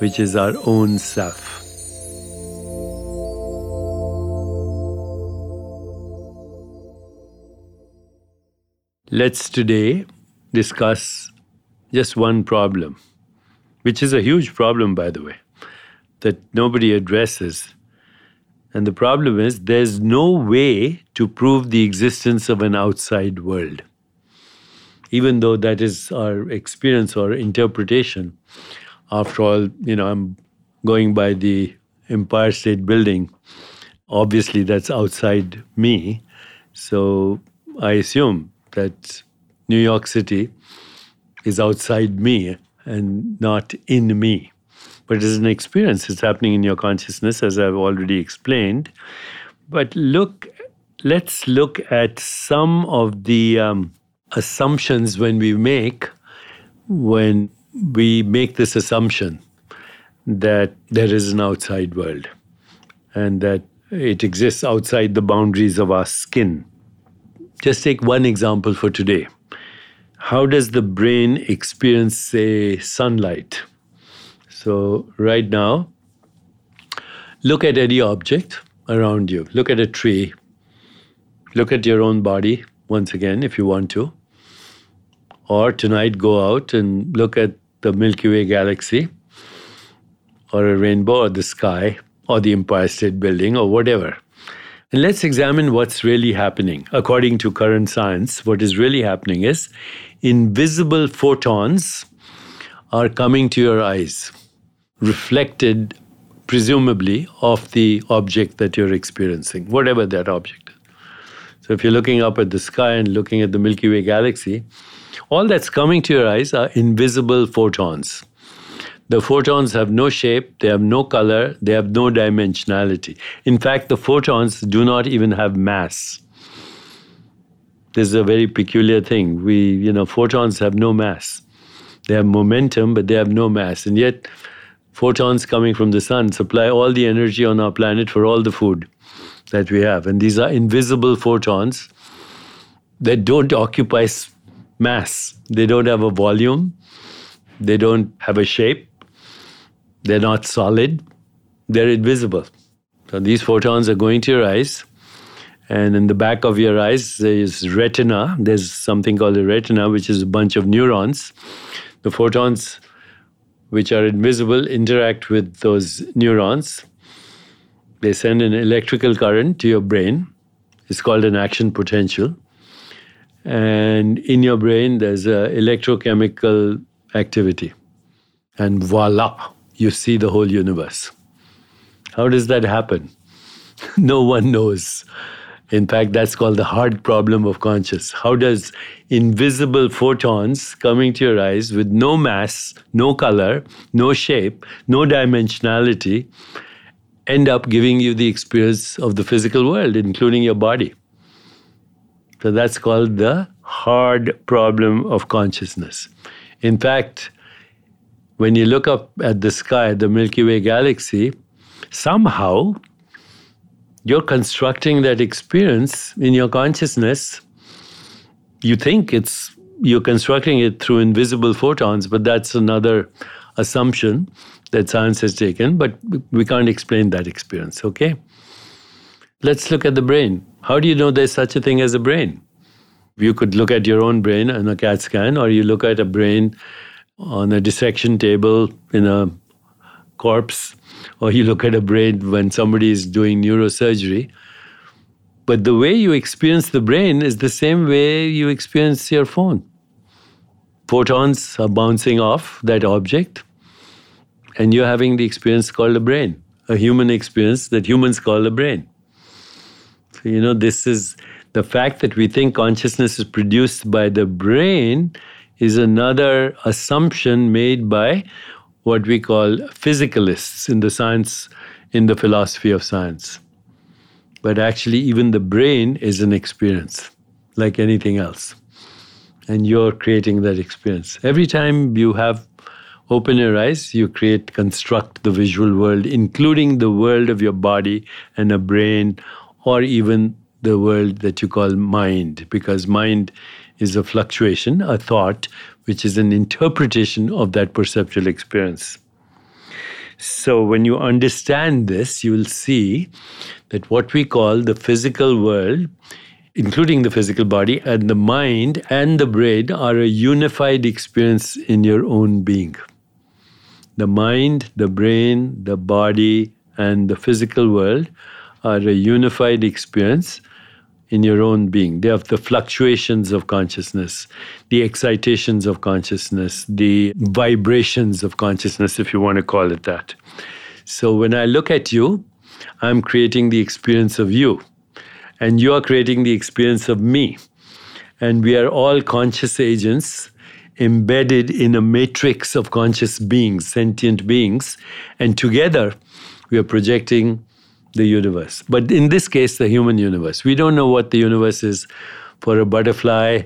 which is our own self. Let's today discuss just one problem, which is a huge problem, by the way, that nobody addresses. And the problem is there's no way to prove the existence of an outside world. Even though that is our experience or interpretation. After all, you know, I'm going by the Empire State Building. Obviously, that's outside me. So I assume that New York City is outside me and not in me. But it is an experience, it's happening in your consciousness, as I've already explained. But look, let's look at some of the um, assumptions when we make, when we make this assumption that there is an outside world and that it exists outside the boundaries of our skin. Just take one example for today. How does the brain experience, say, sunlight? So, right now, look at any object around you. Look at a tree. Look at your own body once again, if you want to. Or tonight, go out and look at the Milky Way galaxy, or a rainbow, or the sky, or the Empire State Building, or whatever. And let's examine what's really happening. According to current science, what is really happening is invisible photons are coming to your eyes, reflected presumably of the object that you're experiencing, whatever that object is. So if you're looking up at the sky and looking at the Milky Way galaxy, all that's coming to your eyes are invisible photons. The photons have no shape, they have no color, they have no dimensionality. In fact, the photons do not even have mass. This is a very peculiar thing. We, you know, photons have no mass. They have momentum, but they have no mass. And yet, photons coming from the sun supply all the energy on our planet for all the food that we have. And these are invisible photons that don't occupy mass. They don't have a volume. They don't have a shape. They're not solid. They're invisible. So these photons are going to your eyes. And in the back of your eyes, there is retina. There's something called a retina, which is a bunch of neurons. The photons, which are invisible, interact with those neurons. They send an electrical current to your brain. It's called an action potential. And in your brain, there's a electrochemical activity. And voila, you see the whole universe. How does that happen? no one knows. In fact, that's called the hard problem of conscious. How does invisible photons coming to your eyes with no mass, no color, no shape, no dimensionality end up giving you the experience of the physical world, including your body? So that's called the hard problem of consciousness. In fact, when you look up at the sky, the Milky Way galaxy, somehow you're constructing that experience in your consciousness. You think it's you're constructing it through invisible photons, but that's another assumption that science has taken, but we can't explain that experience, okay? Let's look at the brain. How do you know there's such a thing as a brain? You could look at your own brain in a CAT scan, or you look at a brain on a dissection table in a corpse, or you look at a brain when somebody is doing neurosurgery. But the way you experience the brain is the same way you experience your phone. Photons are bouncing off that object, and you're having the experience called a brain, a human experience that humans call a brain. You know, this is the fact that we think consciousness is produced by the brain is another assumption made by what we call physicalists in the science, in the philosophy of science. But actually, even the brain is an experience, like anything else. And you're creating that experience. Every time you have open your eyes, you create, construct the visual world, including the world of your body and a brain, or even the world that you call mind, because mind is a fluctuation, a thought, which is an interpretation of that perceptual experience. So, when you understand this, you will see that what we call the physical world, including the physical body, and the mind and the brain are a unified experience in your own being. The mind, the brain, the body, and the physical world are a unified experience in your own being. They have the fluctuations of consciousness, the excitations of consciousness, the vibrations of consciousness, if you want to call it that. So when I look at you, I'm creating the experience of you, and you are creating the experience of me. And we are all conscious agents embedded in a matrix of conscious beings, sentient beings, and together we are projecting the universe. But in this case, the human universe. We don't know what the universe is for a butterfly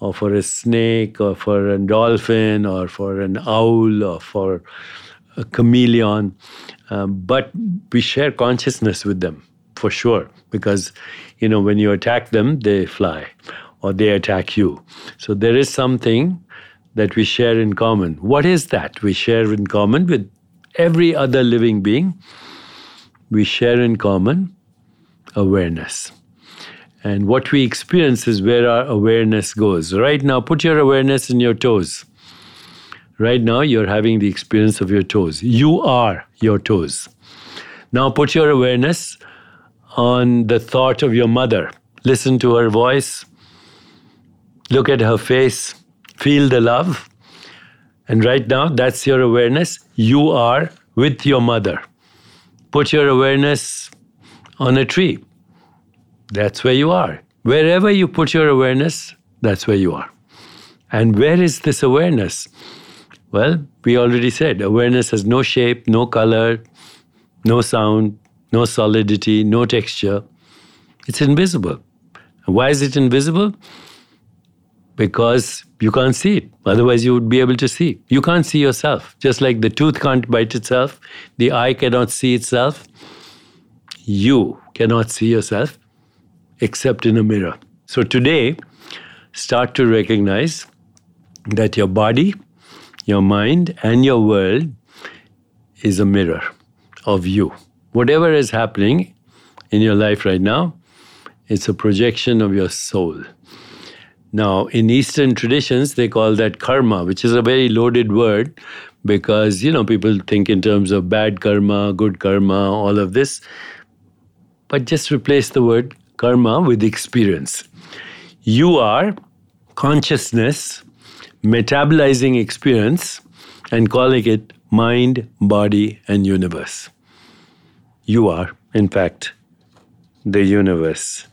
or for a snake or for a dolphin or for an owl or for a chameleon. Um, but we share consciousness with them for sure because you know when you attack them they fly or they attack you so there is something that we share in common what is that we share in common with every other living being we share in common awareness. And what we experience is where our awareness goes. Right now, put your awareness in your toes. Right now, you're having the experience of your toes. You are your toes. Now, put your awareness on the thought of your mother. Listen to her voice, look at her face, feel the love. And right now, that's your awareness. You are with your mother put your awareness on a tree. That's where you are. Wherever you put your awareness, that's where you are. And where is this awareness? Well, we already said awareness has no shape, no color, no sound, no solidity, no texture. It's invisible. why is it invisible? Because you can't see it. Otherwise, you would be able to see. You can't see yourself. Just like the tooth can't bite itself, the eye cannot see itself. You cannot see yourself except in a mirror. So today, start to recognize that your body, your mind, and your world is a mirror of you. Whatever is happening in your life right now, it's a projection of your soul. Now, in Eastern traditions, they call that karma, which is a very loaded word because, you know, people think in terms of bad karma, good karma, all of this. But just replace the word karma with experience. You are consciousness metabolizing experience and calling it mind, body, and universe. You are, in fact, the universe.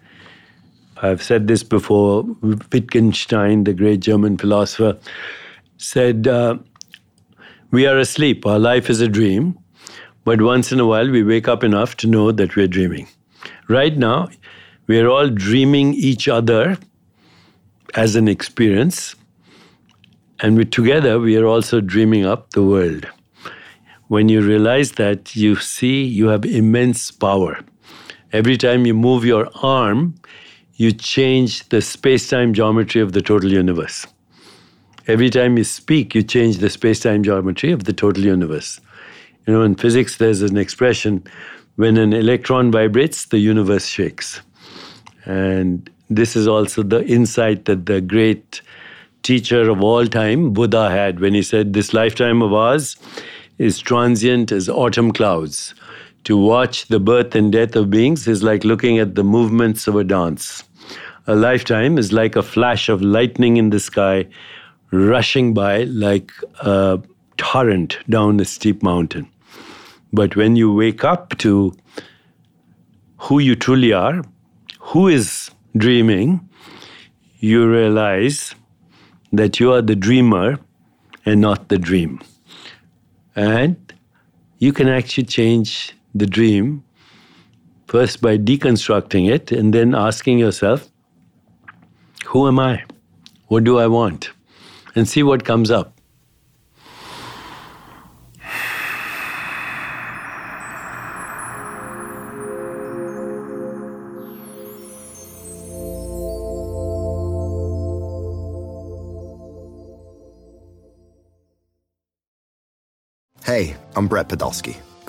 I've said this before. Wittgenstein, the great German philosopher, said, uh, We are asleep. Our life is a dream. But once in a while, we wake up enough to know that we're dreaming. Right now, we're all dreaming each other as an experience. And we, together, we are also dreaming up the world. When you realize that, you see you have immense power. Every time you move your arm, you change the space time geometry of the total universe. Every time you speak, you change the space time geometry of the total universe. You know, in physics, there's an expression when an electron vibrates, the universe shakes. And this is also the insight that the great teacher of all time, Buddha, had when he said, This lifetime of ours is transient as autumn clouds. To watch the birth and death of beings is like looking at the movements of a dance. A lifetime is like a flash of lightning in the sky, rushing by like a torrent down a steep mountain. But when you wake up to who you truly are, who is dreaming, you realize that you are the dreamer and not the dream. And you can actually change the dream first by deconstructing it and then asking yourself, who am I? What do I want? And see what comes up. Hey, I'm Brett Podolsky,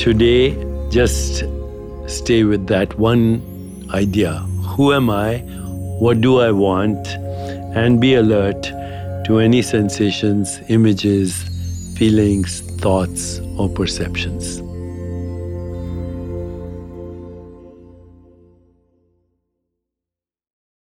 Today, just stay with that one idea who am I? What do I want? And be alert to any sensations, images, feelings, thoughts, or perceptions.